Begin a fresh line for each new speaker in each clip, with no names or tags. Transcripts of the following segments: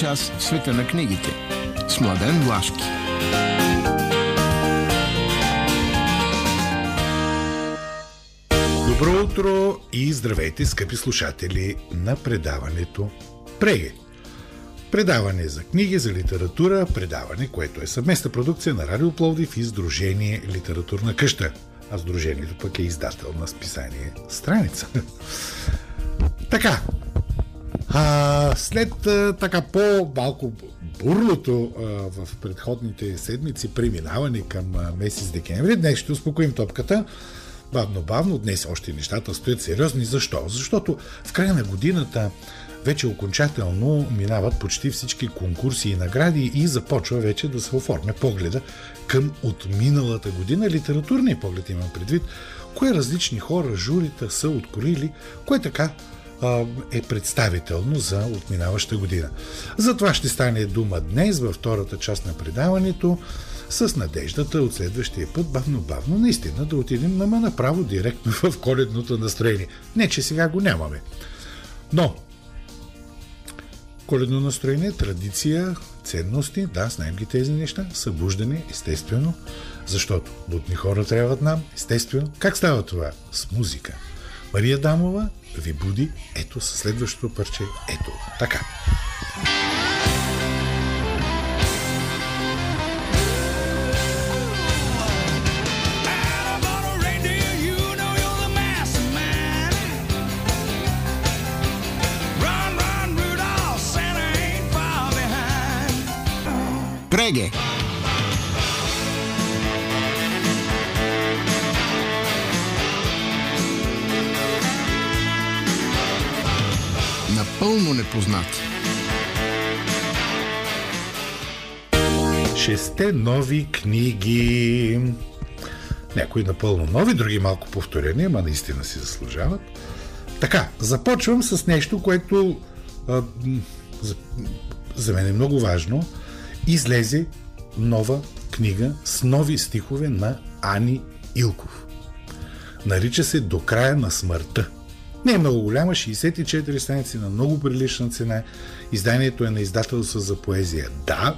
Час в света на книгите. С Младен Влашки.
Добро утро и здравейте, скъпи слушатели на предаването Преге. Предаване за книги, за литература, предаване, което е съвместна продукция на Радио Пловдив и Сдружение Литературна къща. А Сдружението пък е издател на списание Страница. така, а, след а, така по-малко бурното в предходните седмици преминаване към а, месец декември, днес ще успокоим топката. Бавно-бавно, днес още нещата стоят сериозни. Защо? Защото в края на годината вече окончателно минават почти всички конкурси и награди и започва вече да се оформя погледа към от миналата година. Литературния поглед имам предвид, кое различни хора, журита са откроили, кое така е представително за отминаваща година. За това ще стане дума днес във втората част на предаването с надеждата от следващия път бавно-бавно наистина да отидем нама направо директно в коледното настроение. Не, че сега го нямаме. Но коледно настроение, традиция, ценности, да, знаем ги тези неща, събуждане, естествено, защото будни хора трябват нам, естествено. Как става това? С музика. Мария Дамова ви буди ето със следващото парче. Ето. Така.
Преге. Напълно непознат.
Шесте нови книги. Някои напълно нови, други малко повторени, ама наистина си заслужават. Така, започвам с нещо, което а, за, за мен е много важно. Излезе нова книга с нови стихове на Ани Илков. Нарича се До края на смъртта. Не е много голяма, 64 страници на много прилична цена. Изданието е на издателство за поезия. Да.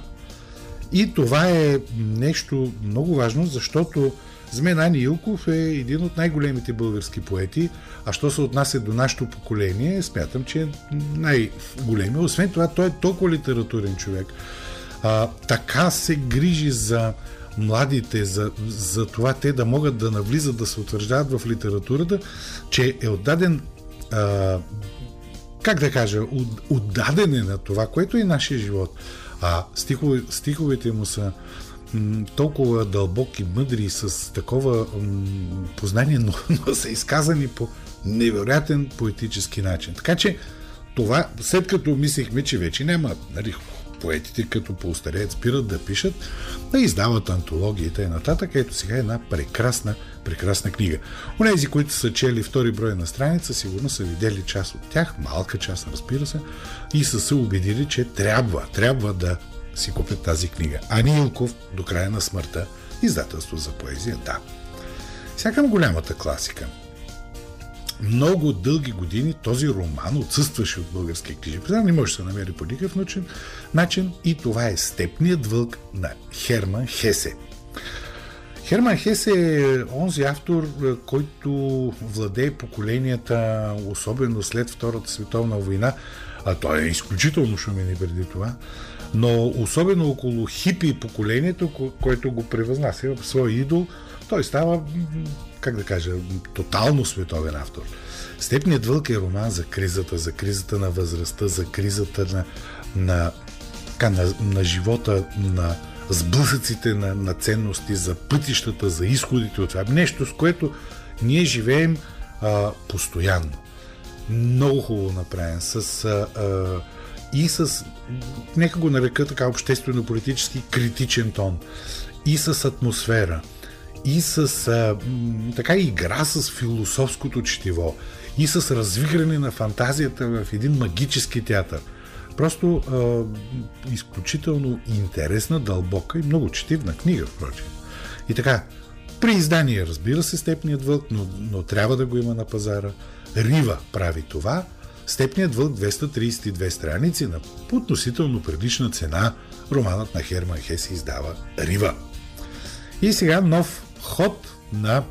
И това е нещо много важно, защото за мен Ани Илков е един от най-големите български поети, а що се отнася до нашето поколение, смятам, че е най-големия. Освен това, той е толкова литературен човек. А, така се грижи за младите, за, за това те да могат да навлизат, да се утвърждават в литературата, че е отдаден а, как да кажа, отдаден е на това, което е нашия живот. А стихове, стиховете му са толкова дълбоки, мъдри, с такова познание, но, но са изказани по невероятен поетически начин. Така че това, след като мислихме, че вече няма нали, поетите, като поостареят, спират да пишат, да издават антологии и т.н. Ето сега една прекрасна, прекрасна книга. Онези, които са чели втори брой на страница, сигурно са видели част от тях, малка част, разбира се, и са се убедили, че трябва, трябва да си купят тази книга. Ани Илков до края на смъртта, издателство за поезия, да. Сякам голямата класика – много дълги години този роман отсъстваше от българския книжен не може да се намери по никакъв начин, начин и това е Степният вълк на Херман Хесе. Херман Хесе е онзи автор, който владее поколенията, особено след Втората световна война, а той е изключително шумен и преди това, но особено около хипи поколението, което го превъзнася в своя идол, той става как да кажа, тотално световен автор. Степният вълк е роман за кризата, за кризата на възрастта, за кризата на, на, на, на живота, на сблъсъците на, на ценности, за пътищата, за изходите от това. Нещо, с което ние живеем а, постоянно. Много хубаво направен. С, а, а, и с, нека го нарека така обществено-политически критичен тон. И с атмосфера и с а, така игра с философското четиво, и с развигране на фантазията в един магически театър. Просто а, изключително интересна, дълбока и много четивна книга, впрочем. И така, при издание, разбира се, Степният вълк, но, но трябва да го има на пазара. Рива прави това. Степният вълк 232 страници на относително предишна цена романът на Херман Хеси издава Рива. И сега нов ход на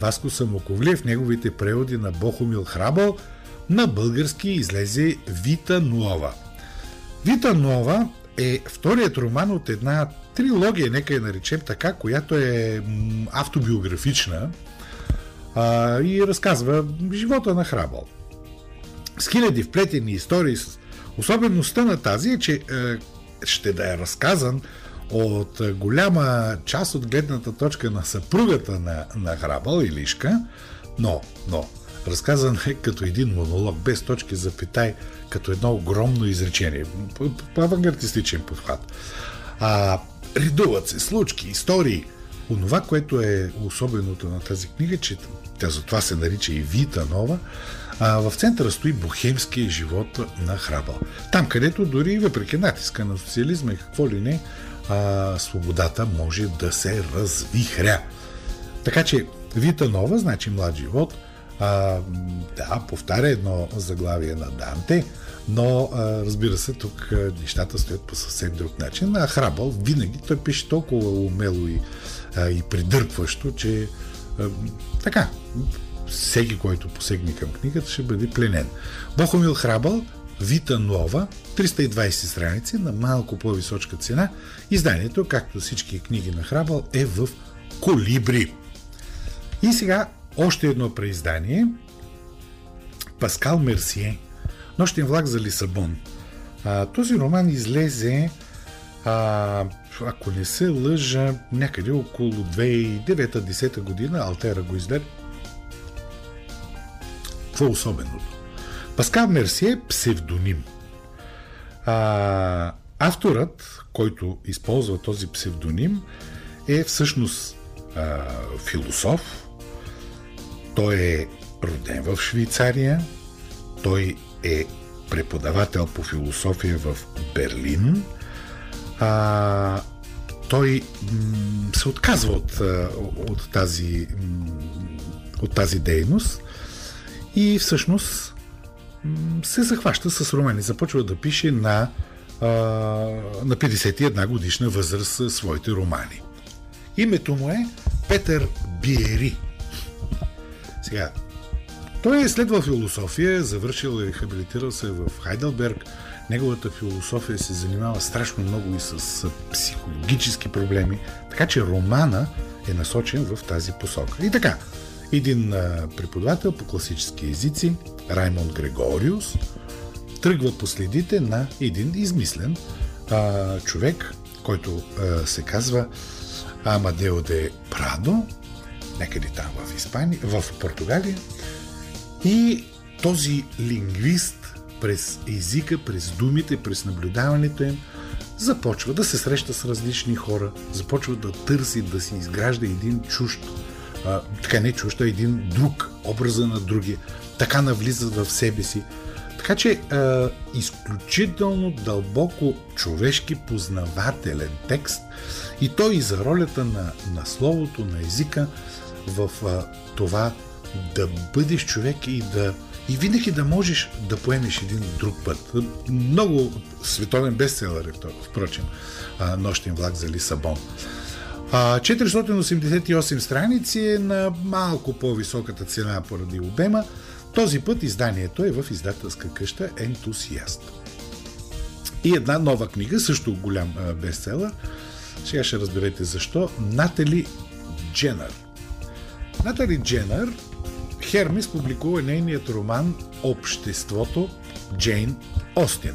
Васко Самоковлиев, неговите преводи на Бохомил Храбъл, на български излезе Вита Нова. Вита Нова е вторият роман от една трилогия, нека я наречем така, която е автобиографична а, и разказва живота на Храбъл. С хиляди вплетени истории. Особеността на тази е, че е, ще да е разказан от голяма част от гледната точка на съпругата на, на Храбъл Илишка, но, но, разказан е като един монолог, без точки за питай, като едно огромно изречение. Авангардистичен подход. А, редуват се случки, истории. Онова, което е особеното на тази книга, че тя затова се нарича и Вита Нова, а в центъра стои бухемския живот на Храбъл. Там, където дори въпреки натиска на социализма и какво ли не, а, свободата може да се развихря. Така че Вита Нова значи млад живот. А, да, повтаря едно заглавие на Данте, но а, разбира се, тук нещата стоят по съвсем друг начин. А Храбъл винаги той пише толкова умело и, а, и придърпващо, че а, така, всеки, който посегне към книгата, ще бъде пленен. Бохомил Храбъл Вита Нова, 320 страници на малко по-височка цена. Изданието, както всички книги на Храбъл, е в колибри. И сега още едно преиздание. Паскал Мерсие. Нощен влак за Лисабон. А, този роман излезе, а, ако не се лъжа, някъде около 2009-10 година. Алтера го издаде. Какво особеното? Паскал Мерсие е псевдоним. А, авторът, който използва този псевдоним, е всъщност а, философ. Той е роден в Швейцария. Той е преподавател по философия в Берлин. А, той м- се отказва от, от, тази, от тази дейност и всъщност се захваща с романи. Започва да пише на, на 51 годишна възраст своите романи. Името му е Петър Биери. Сега, той е следвал философия, завършил и рехабилитирал се в Хайделберг. Неговата философия се занимава страшно много и с психологически проблеми, така че романа е насочен в тази посока. И така, един преподавател по класически езици, Раймонд Грегориус, тръгва по следите на един измислен а, човек, който а, се казва Амадео де Прадо, някъде там в Испания, в Португалия. И този лингвист през езика, през думите, през наблюдаването им, започва да се среща с различни хора, започва да търси, да си изгражда един чужд а, така не чужда, един друг, образа на другия, така навлизат в себе си. Така че а, изключително дълбоко човешки познавателен текст и той и за ролята на, на словото, на езика в а, това да бъдеш човек и да и винаги да можеш да поемеш един друг път. Много световен бестселър е, впрочем, Нощен влак за Лисабон. 488 страници е на малко по-високата цена поради обема. Този път изданието е в издателска къща Ентусиаст. И една нова книга, също голям бестселър. Сега ще разберете защо. Натали Дженър. Натали Дженър Хермис публикува нейният роман Обществото Джейн Остин.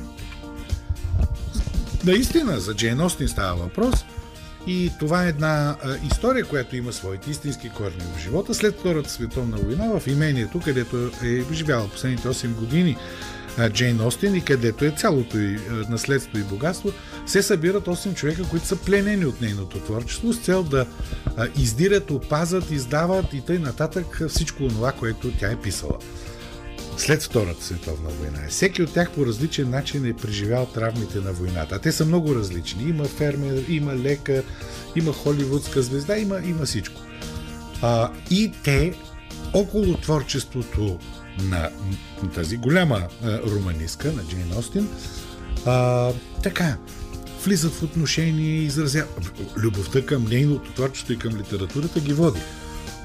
Наистина за Джейн Остин става въпрос – и това е една история, която има своите истински корени в живота. След Втората световна война в имението, където е живяла последните 8 години Джейн Остин и където е цялото и наследство и богатство, се събират 8 човека, които са пленени от нейното творчество с цел да издирят, опазат, издават и тъй нататък всичко това, което тя е писала след Втората световна война. Всеки от тях по различен начин е преживял травмите на войната. А те са много различни. Има фермер, има лекар, има холивудска звезда, има, има всичко. А, и те около творчеството на тази голяма а, романистка, на Джейн Остин, а, така, влизат в отношения, изразяват любовта към нейното творчество и към литературата ги води.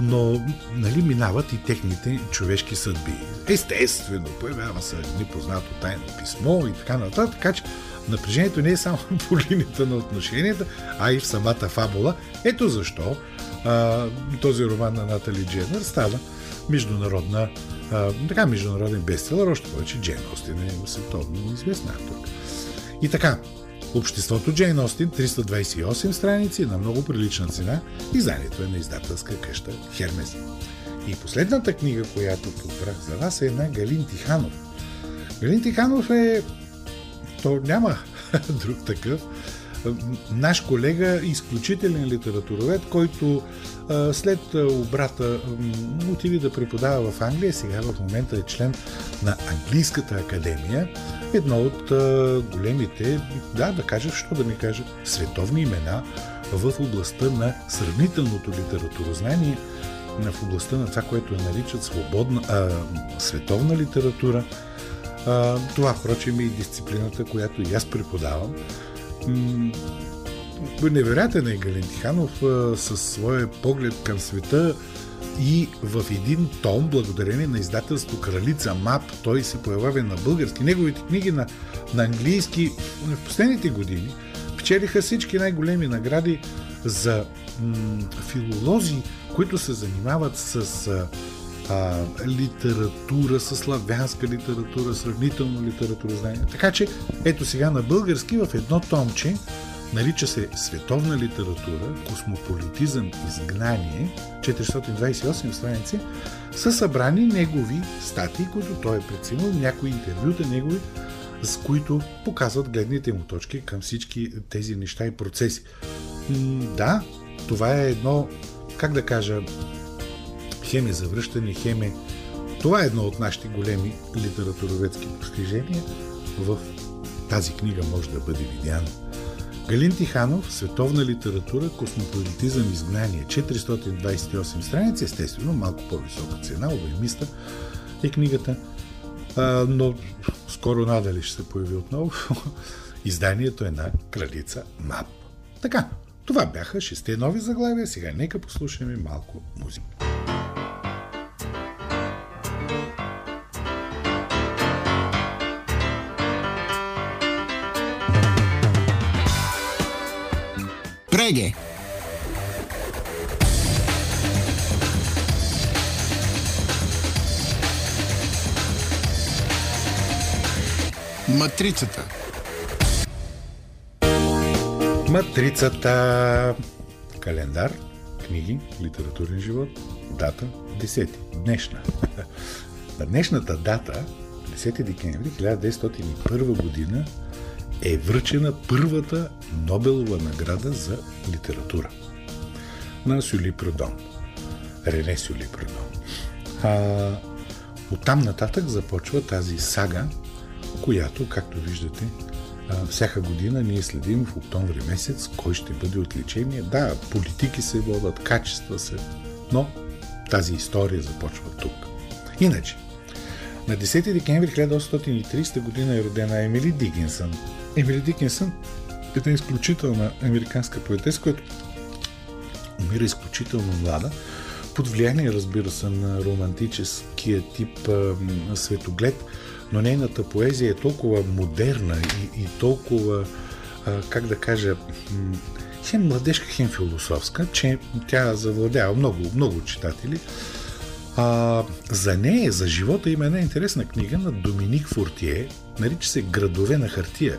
Но, нали, минават и техните човешки съдби. Естествено, появява се непознато тайно писмо и така нататък, така че напрежението не е само по линията на отношенията, а и в самата фабула. Ето защо а, този роман на Натали Дженър става международна, а, така международен бестселър, още повече Джен Остин е световно известна авторка. И така, Обществото Джейн Остин, 328 страници на много прилична цена. Изданието е на издателска къща Хермес. И последната книга, която подбрах за вас е на Галин Тиханов. Галин Тиханов е... То няма друг такъв. Наш колега, изключителен литературовед, който след обрата отиде да преподава в Англия, сега в момента е член на Английската академия едно от големите, да, да кажа, що да ми кажа, световни имена в областта на сравнителното литературознание, в областта на това, което наричат свободна, а, световна литература. А, това, впрочем, е и дисциплината, която и аз преподавам. Невероятен е Галин Тиханов със своя поглед към света, и в един том, благодарение на издателство Кралица МАП, той се появява на български. Неговите книги на, на английски в последните години печелиха всички най-големи награди за м- филолози, които се занимават с а, а, литература, с славянска литература, сравнително литература знание. Така че, ето сега на български в едно томче Нарича се Световна литература, космополитизъм, изгнание, 428 страници, са събрани негови статии, които той е преценил, някои интервюта негови, с които показват гледните му точки към всички тези неща и процеси. М- да, това е едно, как да кажа, хеме завръщане, хеме. Това е едно от нашите големи литературоведски постижения. В тази книга може да бъде видяно. Галин Тиханов, Световна литература, космополитизъм, изгнание, 428 страници, естествено, малко по-висока цена, обоймиста е книгата, а, но скоро надали ще се появи отново. Изданието е на кралица МАП. Така, това бяха шесте нови заглавия, сега нека послушаме малко музика.
Реге. Матрицата.
Матрицата. Календар, книги, литературен живот, дата 10. Днешна. На днешната дата, 10 декември 1901 година, е връчена първата Нобелова награда за литература на Сюли Прудон. Рене Сюли Прудон. А, оттам нататък започва тази сага, която, както виждате, всяка година ние следим в октомври месец кой ще бъде отличение. Да, политики се водят, качества се, но тази история започва тук. Иначе, на 10 декември 1830 година е родена Емили Дигинсън, Емили Дикинсън е изключителна американска поетеса, която умира изключително млада, под влияние, разбира се, на романтическия тип а, светоглед, но нейната поезия е толкова модерна и, и толкова, а, как да кажа, хем младежка, хем философска, че тя завладява много, много читатели. А, за нея, за живота има една интересна книга на Доминик Фортие, нарича се Градове на хартия.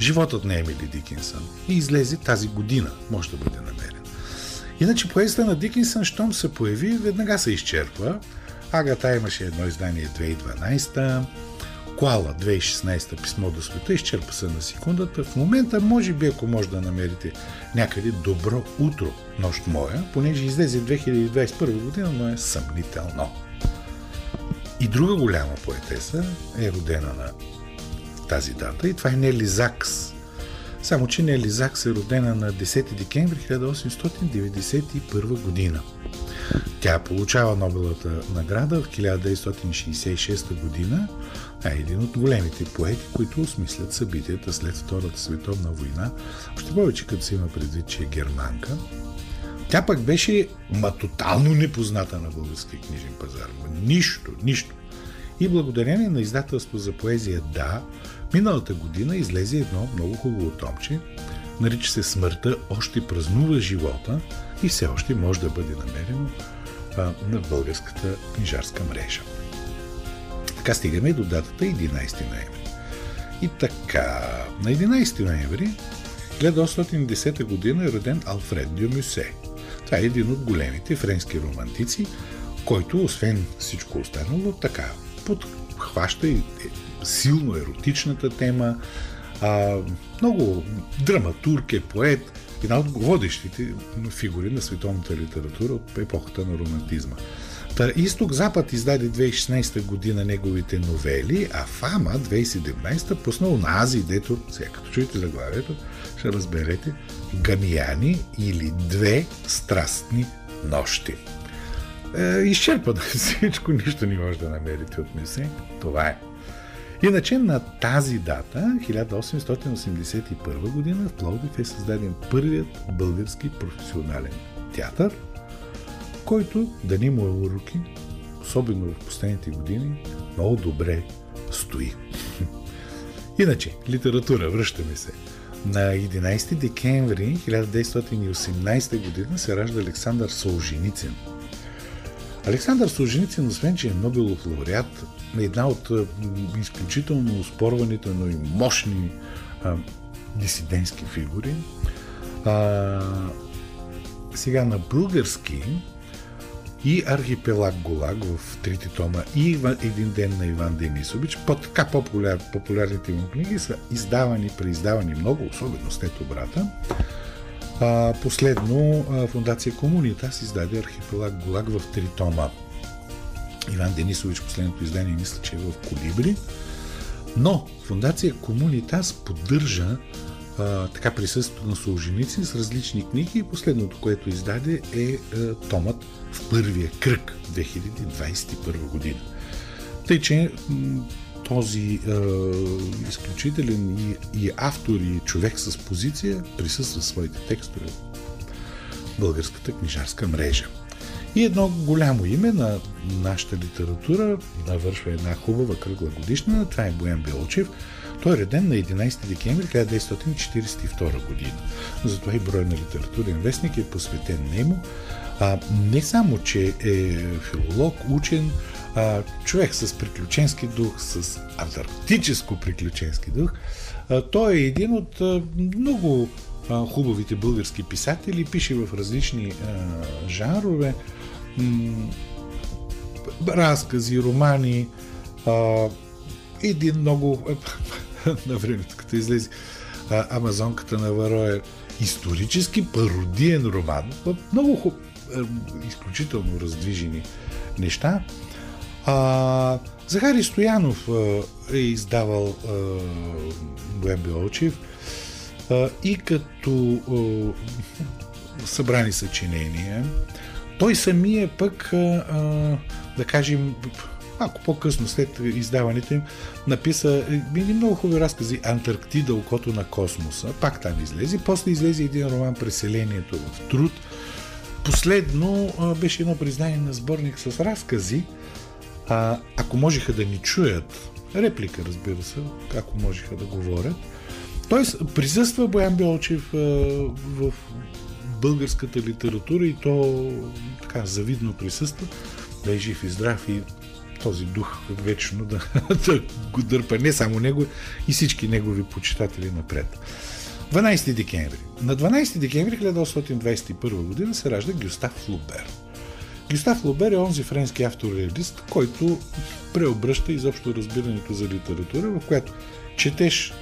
Животът на Емили Дикинсън и излезе тази година, може да бъде намерен. Иначе поезда на Дикинсън, щом се появи, веднага се изчерпва. Агата имаше едно издание 2012 Коала 2016 писмо до света, изчерпа се на секундата. В момента, може би, ако може да намерите някъде добро утро, нощ моя, понеже излезе 2021 година, но е съмнително. И друга голяма поетеса е родена на тази дата и това е Нели Закс. Само, че Нели Закс е родена на 10 декември 1891 година. Тя получава Нобелата награда в 1966 година. А е един от големите поети, които осмислят събитията след Втората световна война. Още повече като се има предвид, че е германка. Тя пък беше ма тотално непозната на българския книжен пазар. Нищо, нищо. И благодарение на издателство за поезия Да, миналата година излезе едно много хубаво томче, нарича се Смъртта още празнува живота и все още може да бъде намерено а, на българската книжарска мрежа. Така стигаме до датата 11 ноември. И така, на 11 ноември 1810 година е роден Алфред Дюмюсе. Това е един от големите френски романтици, който, освен всичко останало, така подхваща и е силно еротичната тема, а, много драматург е, поет, една от водещите фигури на световната литература от епохата на романтизма. Та Изток-Запад издаде 2016 година неговите новели, а Фама 2017 пуснал на Ази, дето, сега като чуете заглавието, ще разберете, Гамияни или Две страстни нощи. Е, изчерпано всичко, нищо не може да намерите от мисли. Това е. Иначе на тази дата, 1881 година, в Пловдив е създаден първият български професионален театър, който, да не му е уроки, особено в последните години, много добре стои. Иначе, литература, връщаме се. На 11 декември 1918 година се ражда Александър Солженицин – Александър Солженицин, освен че е Нобелов лауреат, е една от изключително спорваните, но и мощни а, дисидентски фигури. А, сега на български и Архипелаг Голаг в трите тома и Един ден на Иван Денисович, по така популяр, популярните му книги са издавани, преиздавани много, особено след обрата. А, последно, фундация Комунитас издаде архипелаг Голаг в три тома. Иван Денисович, последното издание, мисля, че е в Колибри. Но фундация Комунитас поддържа така присъствието на служеници с различни книги и последното, което издаде е а, томът в първия кръг 2021 година. Тъй, че този е, изключителен и, и автор и човек с позиция присъства в своите текстове в българската книжарска мрежа. И едно голямо име на нашата литература навършва една хубава кръгла годишна. Това е Боян Белчев. Той е реден на 11 декември 1942 година. Затова и брой на литературен вестник е посветен нему. А, не само, че е филолог, учен, а, човек с приключенски дух, с антарктическо приключенски дух. А, той е един от а, много а, хубавите български писатели, пише в различни а, жанрове, м- разкази, романи, а, един много на времето, като излезе а, Амазонката на Вароя, исторически пародиен роман, много хуб, изключително раздвижени неща. А, Захари Стоянов а, е издавал а, Боян а, и като а, събрани съчинения. Той самия пък, а, а, да кажем, малко по-късно след издаването им, написа били много хубави разкази Антарктида, окото на космоса. Пак там излезе. После излезе един роман Преселението в труд. Последно беше едно признание на сборник с разкази, а, ако можеха да ни чуят, реплика разбира се, ако можеха да говорят, Тоест, присъства Боян Белчев в българската литература и то така завидно присъства, да е жив и здрав и този дух вечно да, да го дърпа не само него и всички негови почитатели напред. 12 декември. На 12 декември 1821 година се ражда Гюстав Флубер. Гюстав Лобер е онзи френски автор-реалист, който преобръща изобщо разбирането за литература, в която четеш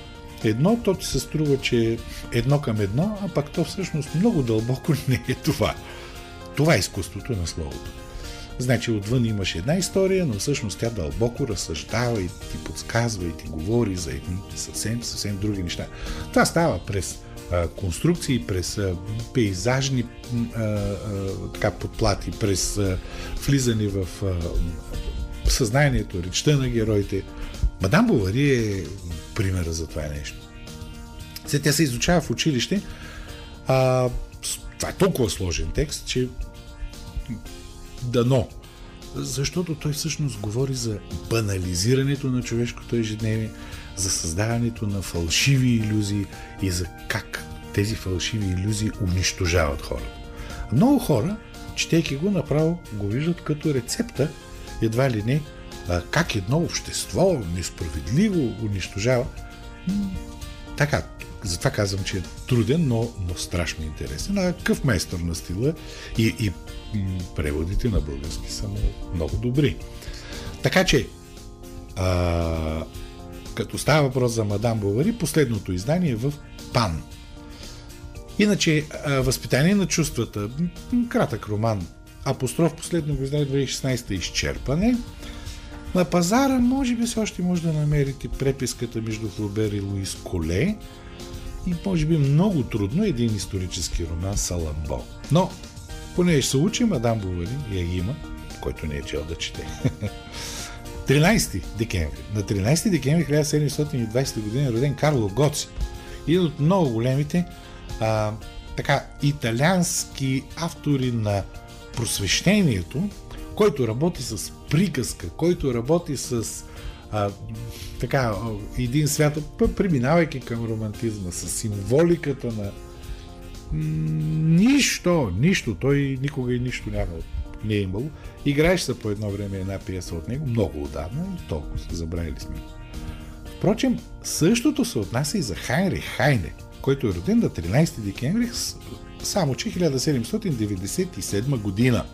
едно, то ти се струва, че е едно към едно, а пак то всъщност много дълбоко не е това. Това е изкуството на словото. Значи отвън имаш една история, но всъщност тя дълбоко разсъждава и ти подсказва и ти говори за едни съвсем, съвсем други неща. Това става през а, конструкции, през а, пейзажни а, а, така, подплати, през а, влизане в а, съзнанието, речта на героите. Мадам Бовари е примера за това нещо. След тя се изучава в училище. А, това е толкова сложен текст, че дано. Защото той всъщност говори за банализирането на човешкото ежедневие, за създаването на фалшиви иллюзии и за как тези фалшиви иллюзии унищожават хората. Много хора, четейки го направо, го виждат като рецепта, едва ли не, как едно общество несправедливо унищожава. Така, затова казвам, че е труден, но, но страшно интересен. А какъв майстор на стила и, и преводите на български са много добри. Така че, а, като става въпрос за Мадам Бовари, последното издание е в Пан. Иначе, а, Възпитание на чувствата, кратък роман, Апостроф, последно го издание 2016 изчерпане. На пазара, може би, все още може да намерите преписката между Флобер и Луис Коле и може би много трудно един исторически роман Саламбо. Но, понеже се учи, Мадам Бовари я има, който не е чел да чете. 13 декември. На 13 декември 1720 година е роден Карло Гоци. Един от много големите а, така, италиански автори на просвещението, който работи с приказка, който работи с а, така, един свят, преминавайки към романтизма, с символиката на нищо, нищо, той никога и нищо няма, не е имало. Играеш се по едно време една пиеса от него, много отдавна толкова се забравили сме. Впрочем, същото се отнася и за Хайнри Хайне, който е роден на 13 декември, само че 1797 година.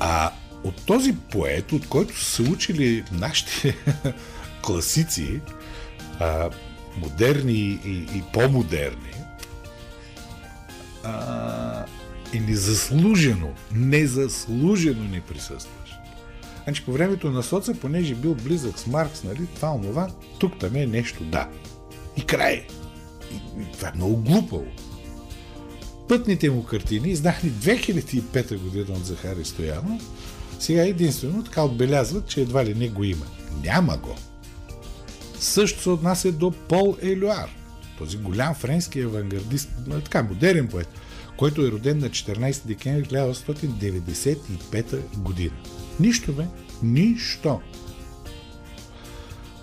А от този поет, от който са учили нашите класици, а, модерни и, и по-модерни, а, е незаслужено, незаслужено не присъстваш. Значи по времето на соца, понеже бил близък с Маркс, нали, това, онова, тук там е нещо да. И край. И, и това е много глупаво. Пътните му картини, издахни 2005 година от Захари Стоянов, сега единствено така отбелязват, че едва ли не го има. Няма го. Също се отнася до Пол Елюар, този голям френски авангардист, така модерен поет, който е роден на 14 декември 1995 година. Нищо бе, нищо.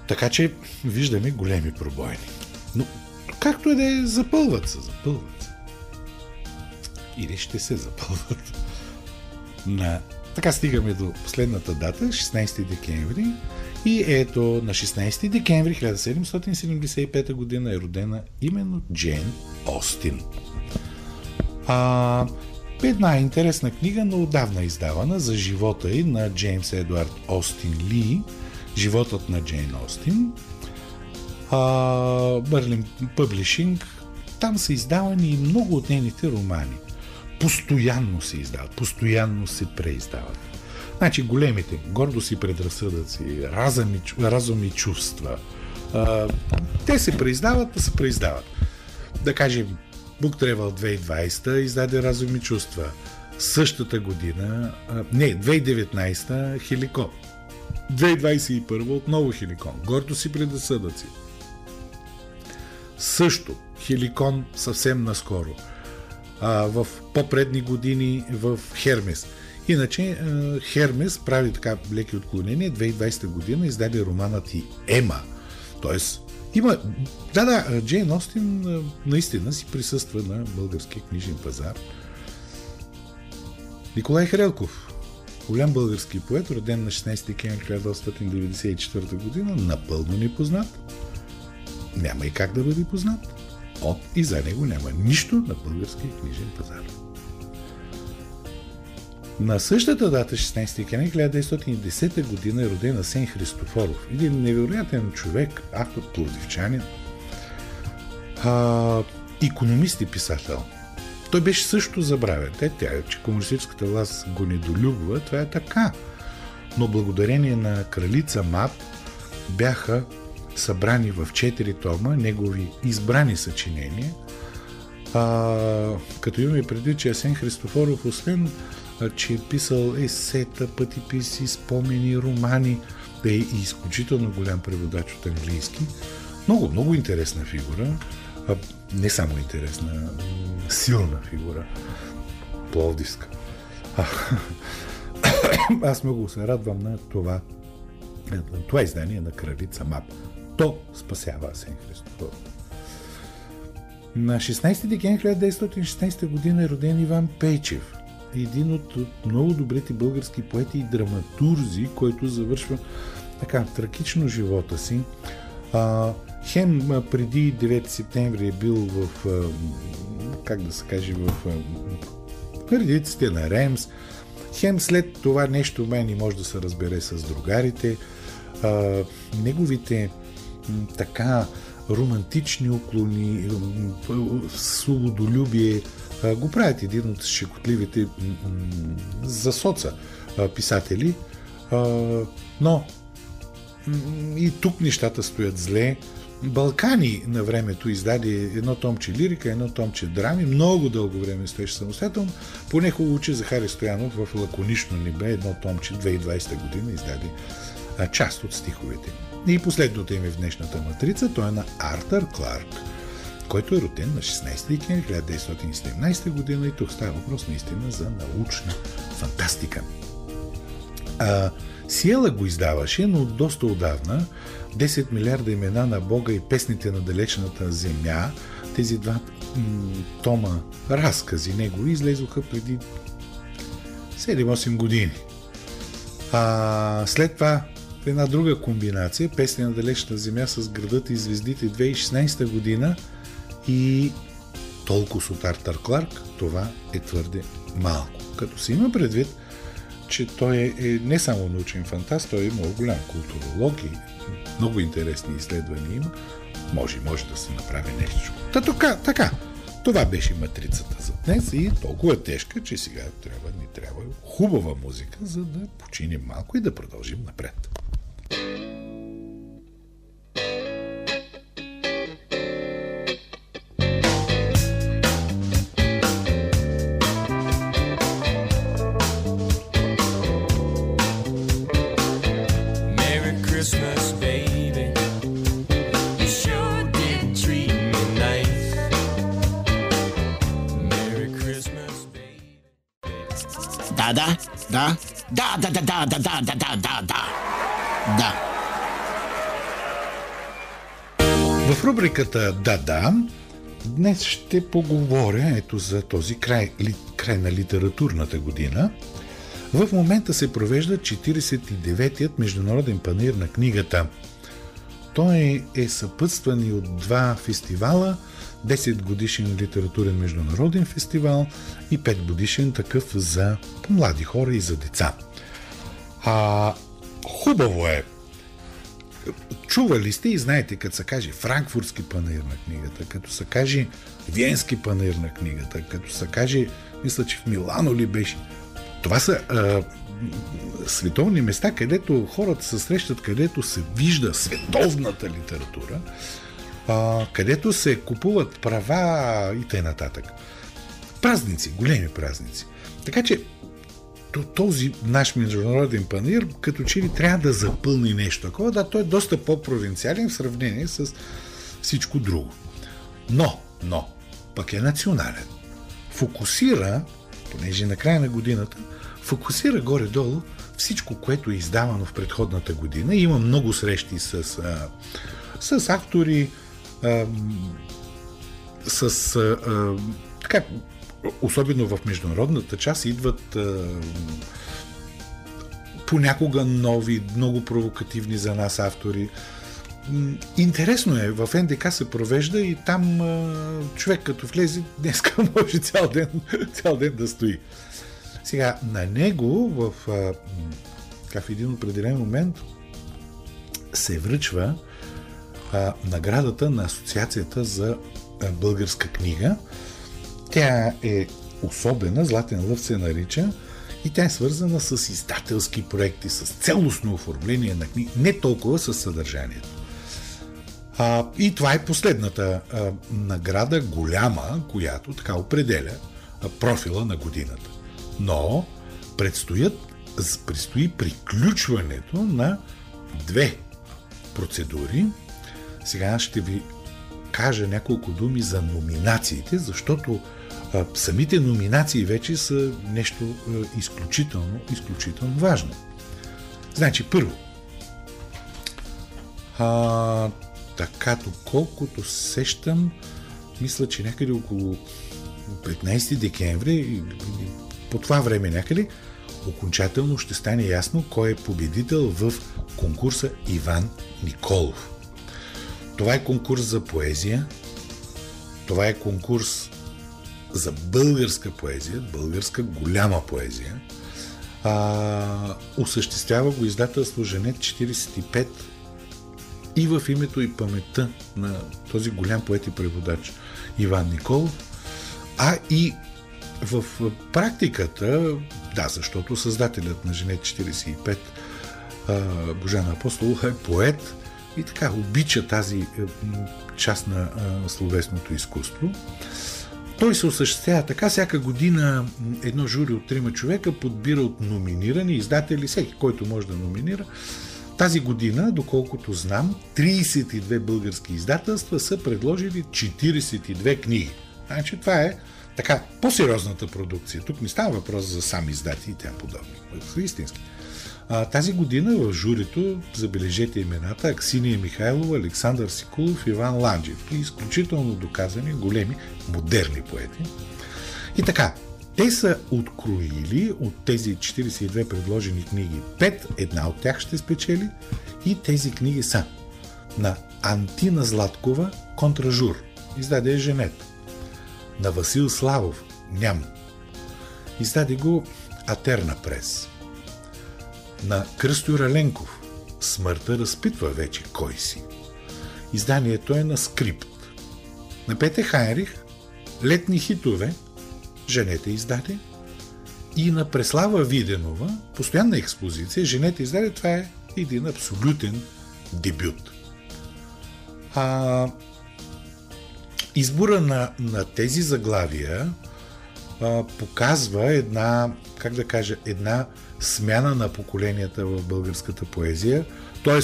Така че виждаме големи пробойни. Но както е да е, запълват се, запълват се. Или ще се запълват. На така стигаме до последната дата, 16 декември. И ето на 16 декември 1775 година е родена именно Джейн Остин. А, една интересна книга, но отдавна издавана за живота и на Джеймс Едуард Остин Ли, животът на Джейн Остин. Бърлин Пъблишинг, там са издавани и много от нейните романи постоянно се издават, постоянно се преиздават. Значи големите, гордост и предразсъдъци, разум и, разум и чувства, а, те се преиздават, да се преиздават. Да кажем, Book Travel 2020 издаде разум и чувства. Същата година, а, не, 2019 Хеликон. 2021 отново Хеликон. Гордост си предразсъдъци. Също Хеликон съвсем наскоро – а, в по-предни години в Хермес. Иначе Хермес прави така леки отклонения. 2020 година издаде романът и Ема. Тоест, има... Да, да, Джейн Остин наистина си присъства на българския книжен пазар. Николай Хрелков, голям български поет, роден на 16 декември 1994 година, напълно непознат. Няма и как да бъде познат от и за него няма нищо на българския книжен пазар. На същата дата, 16 декември 1910 година, е роден Асен Христофоров. Един невероятен човек, автор, плодивчанин, а, економист и писател. той беше също забравен. Те, тя, че комунистическата власт го недолюбва, това е така. Но благодарение на кралица Мап бяха събрани в четири тома негови избрани съчинения. А, като имаме предвид, че Асен Христофоров, освен а, че е писал есета, пътиписи, спомени, романи, да е и изключително голям преводач от английски. Много, много интересна фигура. А, не само интересна, силна фигура. Пловдивска. А, аз много се радвам на това, на това издание на Кралица Мап. То спасява Асен Христофор. На 16 декември 1916 година е роден Иван Пейчев, един от много добрите български поети и драматурзи, който завършва така трагично живота си. А, хем преди 9 септември е бил в, как да се каже, в редиците на Ремс. Хем след това нещо мен не може да се разбере с другарите. А, неговите така романтични уклони, свободолюбие го правят един от щекотливите за соца писатели. Но и тук нещата стоят зле. Балкани на времето издаде едно томче лирика, едно томче драми. Много дълго време стоеше самостоятелно. Поне хубаво, че Захари Стоянов в Лаконично небе едно томче 2020 година издаде част от стиховете. И последното име в днешната матрица, той е на Артър Кларк, който е роден на 16 декември 1917 година и тук става въпрос наистина за научна фантастика. А, Сиела го издаваше, но доста отдавна 10 милиарда имена на Бога и песните на далечната земя, тези два м- тома разкази него излезоха преди 7-8 години. А, след това една друга комбинация, песни на далечната земя с градът и звездите 2016 година и толкова от Артър Кларк, това е твърде малко. Като се има предвид, че той е, е не само научен фантаст, той е много голям културолог и много интересни изследвания има. Може, може да се направи нещо. Та така, така. Това беше матрицата за днес и толкова тежка, че сега трябва, ни трябва хубава музика, за да починим малко и да продължим напред.
да, да, да, да, да, да, да. В рубриката Да, да,
днес ще поговоря ето за този край, ли, край на литературната година. В момента се провежда 49-ият Международен панир на книгата. Той е съпътстван и от два фестивала 10 годишен литературен международен фестивал и 5 годишен такъв за млади хора и за деца. А, хубаво е. Чували сте и знаете, като се каже франкфуртски панер на книгата, като се каже виенски панер на книгата, като се каже, мисля, че в Милано ли беше. Това са а, световни места, където хората се срещат, където се вижда световната литература а, където се купуват права и т.н. Празници, големи празници. Така че този наш международен панир като че ли трябва да запълни нещо такова. Да, той е доста по-провинциален в сравнение с всичко друго. Но, но, пък е национален. Фокусира, понеже на края на годината, фокусира горе-долу всичко, което е издавано в предходната година. Има много срещи с, а, с автори, с а, така, особено в международната част идват понякога нови, много провокативни за нас автори. Интересно е, в НДК се провежда и там човек като влезе, днеска може цял ден, цял ден да стои. Сега, на него в, в един определен момент се връчва а, наградата на Асоциацията за българска книга. Тя е особена, Златен лъв се нарича, и тя е свързана с издателски проекти, с целостно оформление на книги, не толкова с съдържанието. А, и това е последната а, награда, голяма, която така определя а, профила на годината. Но предстоят, предстои приключването на две процедури. Сега ще ви кажа няколко думи за номинациите, защото самите номинации вече са нещо а, изключително, изключително важно. Значи, първо, а, така, доколкото сещам, мисля, че някъде около 15 декември, по това време някъде, окончателно ще стане ясно кой е победител в конкурса Иван Николов. Това е конкурс за поезия, това е конкурс за българска поезия, българска голяма поезия. А, осъществява го издателство Женет 45 и в името и паметта на този голям поет и преводач Иван Николов, а и в практиката, да, защото създателят на Женет 45 Божана Апостолова е поет и така обича тази част на словесното изкуство. Той се осъществява така. Всяка година едно жури от трима човека подбира от номинирани издатели, всеки, който може да номинира. Тази година, доколкото знам, 32 български издателства са предложили 42 книги. Значи това е така по-сериозната продукция. Тук не става въпрос за сам издати и тя подобни. Истински. А, тази година в журито, забележете имената, Аксиния Михайлова, Александър Сикулов, Иван Ланджев. И изключително доказани, големи, модерни поети. И така, те са откроили от тези 42 предложени книги 5, една от тях ще спечели и тези книги са на Антина Златкова Контражур, издаде Женет, на Васил Славов Ням, издаде го Атерна Прес, на Кръстю Раленков Смъртта разпитва вече кой си. Изданието е на скрипт. На Пете Хайнрих Летни хитове Женете издаде и на Преслава Виденова постоянна експозиция Женете издаде. Това е един абсолютен дебют. А, избора на, на тези заглавия а, показва една, как да кажа, една смяна на поколенията в българската поезия, т.е.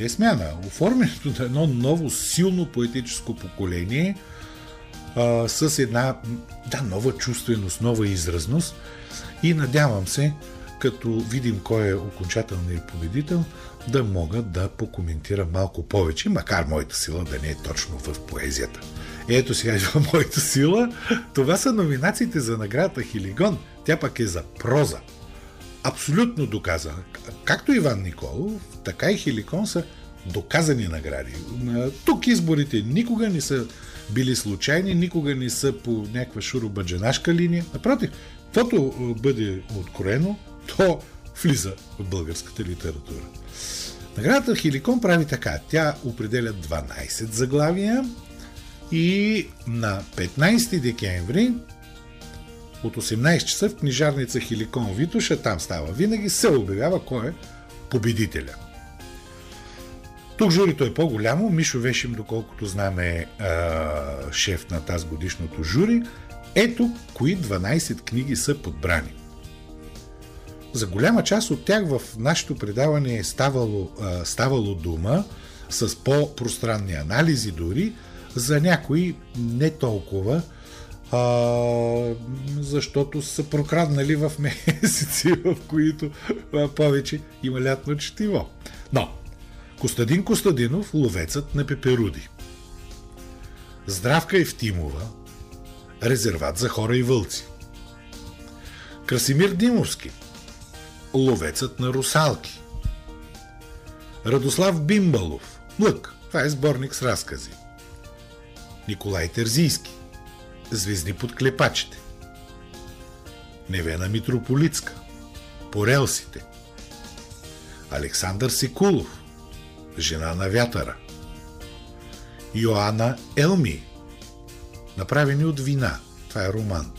не смяна, оформянето на едно ново силно поетическо поколение а, с една да, нова чувственост, нова изразност и надявам се, като видим кой е окончателният победител, да мога да покоментира малко повече, макар моята сила да не е точно в поезията. Ето сега идва моята сила. Това са номинациите за наградата Хилигон. Тя пък е за проза абсолютно доказана. Както Иван Николов, така и Хиликон са доказани награди. Тук изборите никога не са били случайни, никога не са по някаква шуробаджанашка линия. Напротив, каквото бъде откроено, то влиза в българската литература. Наградата Хиликон прави така. Тя определя 12 заглавия и на 15 декември от 18 часа в книжарница Хиликон Витоша, там става винаги, се обявява кой е победителя. Тук журито е по-голямо. Мишо Вешим, доколкото знаме, е шеф на тази годишното жури. Ето кои 12 книги са подбрани. За голяма част от тях в нашето предаване е ставало, а, ставало дума с по-пространни анализи дори, за някои не толкова а, защото са прокраднали в месеци, в които а, повече има лятно четиво. Но, Костадин Костадинов, ловецът на пеперуди. Здравка Евтимова, резерват за хора и вълци. Красимир Димовски, ловецът на русалки. Радослав Бимбалов, Лък, това е сборник с разкази. Николай Терзийски, Звезди под клепачите. Невена Митрополитска. По релсите. Александър Сикулов. Жена на вятъра. Йоанна Елми. Направени от вина. Това е роман.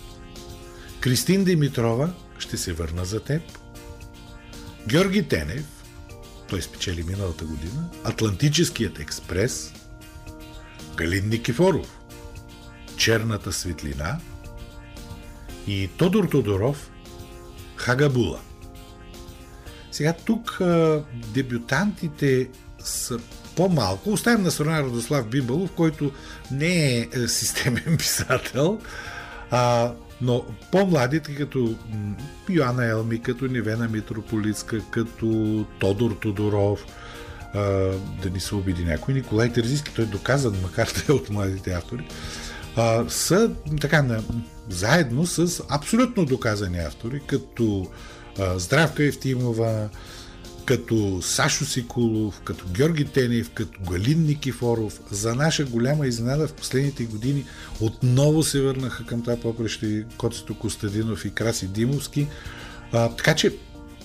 Кристин Димитрова ще се върна за теб. Георги Тенев, той спечели миналата година, Атлантическият експрес, Галин Никифоров, Черната светлина и Тодор Тодоров, Хагабула. Сега тук дебютантите са по-малко. Оставим на страна Радослав Бибалов, който не е, е системен писател, а, но по-младите, като Йоанна Елми, като Невена Митрополитска, като Тодор Тодоров, а, да ни се обиди някой, Николай Терзийски, той е доказан, макар да е от младите автори, а, са така на, заедно с абсолютно доказани автори, като а, Здравка Евтимова, като Сашо Сикулов, като Георги Тенев, като Галин Никифоров. За наша голяма изненада в последните години отново се върнаха към това попреще Коцето Костадинов и Краси Димовски. А, така че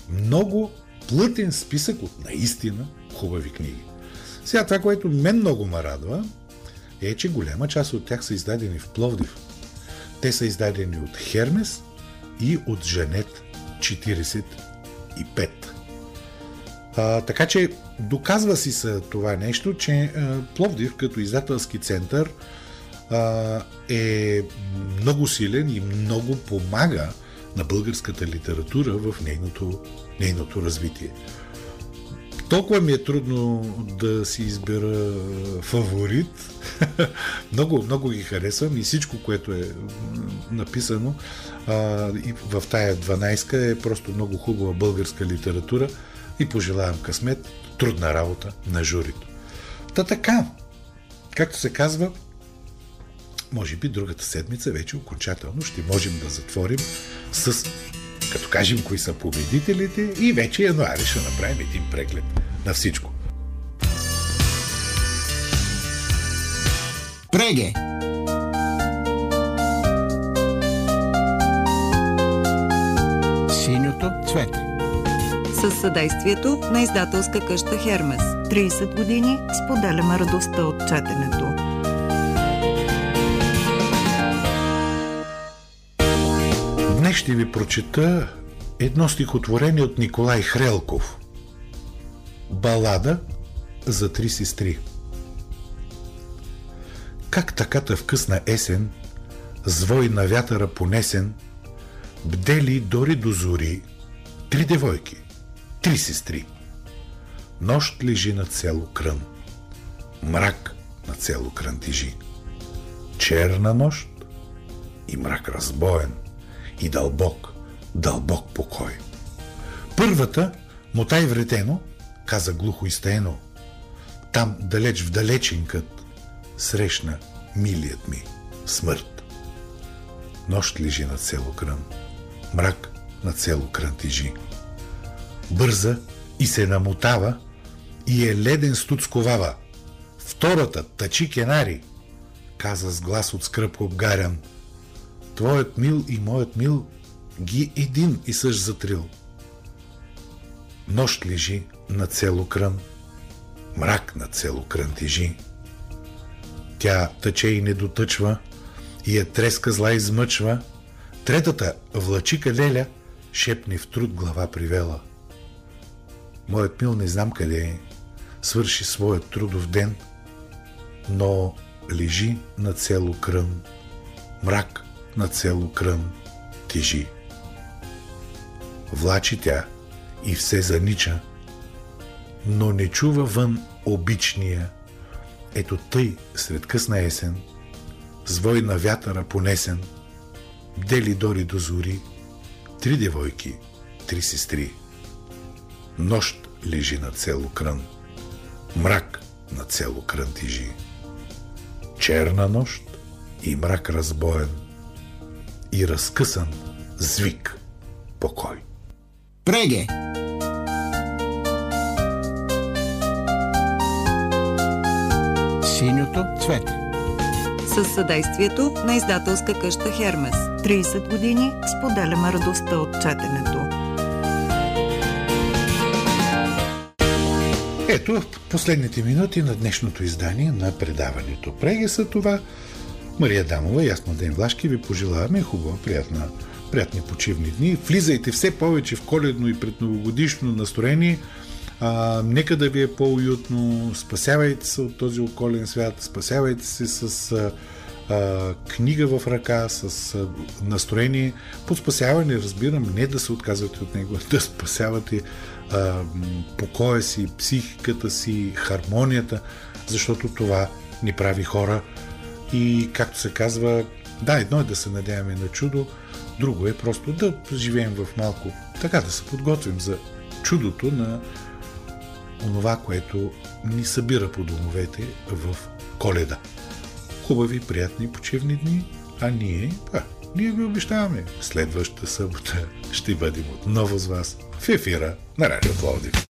много плътен списък от наистина хубави книги. Сега това, което мен много ме радва, е, че голяма част от тях са издадени в Пловдив. Те са издадени от Хермес и от Жанет 45. А, така че доказва си се това нещо, че а, Пловдив като издателски център а, е много силен и много помага на българската литература в нейното, нейното развитие. Толкова ми е трудно да си избера фаворит. много, много ги харесвам и всичко, което е написано а, и в тая 12 е просто много хубава българска литература и пожелавам късмет, трудна работа на журито. Та така, както се казва, може би другата седмица вече окончателно ще можем да затворим с, като кажем кои са победителите и вече януари ще направим един преглед на всичко.
Преге! Синьото цвете
с съдействието на издателска къща Хермес. 30 години споделяме радостта от четенето.
Ще ви прочета едно стихотворение от Николай Хрелков. Балада за три сестри. Как таката в късна есен, звой на вятъра понесен, бдели дори до зори три девойки три сестри. Нощ лежи на цело крън. Мрак на цело крън тежи. Черна нощ и мрак разбоен и дълбок, дълбок покой. Първата, мотай вретено, каза глухо и стено. Там, далеч в далеченкът, срещна милият ми смърт. Нощ лежи на цело крън, мрак на цело крън тежи бърза и се намотава и е леден студ сковава. Втората, тъчи кенари, каза с глас от скръп обгарян. Твоят мил и моят мил ги един и същ затрил. Нощ лежи на цело крън, мрак на цело крън тежи. Тя тъче и не дотъчва, и е треска зла измъчва. Третата, влачика Леля, шепни в труд глава привела – Моят мил не знам къде е, свърши своят трудов ден, но лежи на цело крън, мрак на цело крън тежи. Влачи тя и все занича, но не чува вън обичния. Ето тъй сред късна есен, звой на вятъра понесен, дели дори до зори, три девойки, три сестри – Нощ лежи на цело крън, мрак на цело крън тижи. Черна нощ и мрак разбоен и разкъсан звик покой.
Преге! Синьото цвете
с съдействието на издателска къща Хермес. 30 години споделяме радостта от четенето.
Ето, в последните минути на днешното издание на предаването Преге са това. Мария Дамова и аз Младен Влашки ви пожелаваме хубава, приятна, приятни почивни дни. Влизайте все повече в коледно и предновогодишно настроение. А, нека да ви е по-уютно. Спасявайте се от този околен свят. Спасявайте се с а, а, книга в ръка, с а, настроение. Под спасяване разбирам не да се отказвате от него, да спасявате а, покоя си, психиката си, хармонията, защото това ни прави хора. И както се казва, да, едно е да се надяваме на чудо, друго е просто да живеем в малко, така да се подготвим за чудото на онова, което ни събира по домовете в коледа. Хубави, приятни почивни дни, а ние, а, ние ви обещаваме, следващата събота ще бъдем отново с вас в ефира на Радио Пловдив.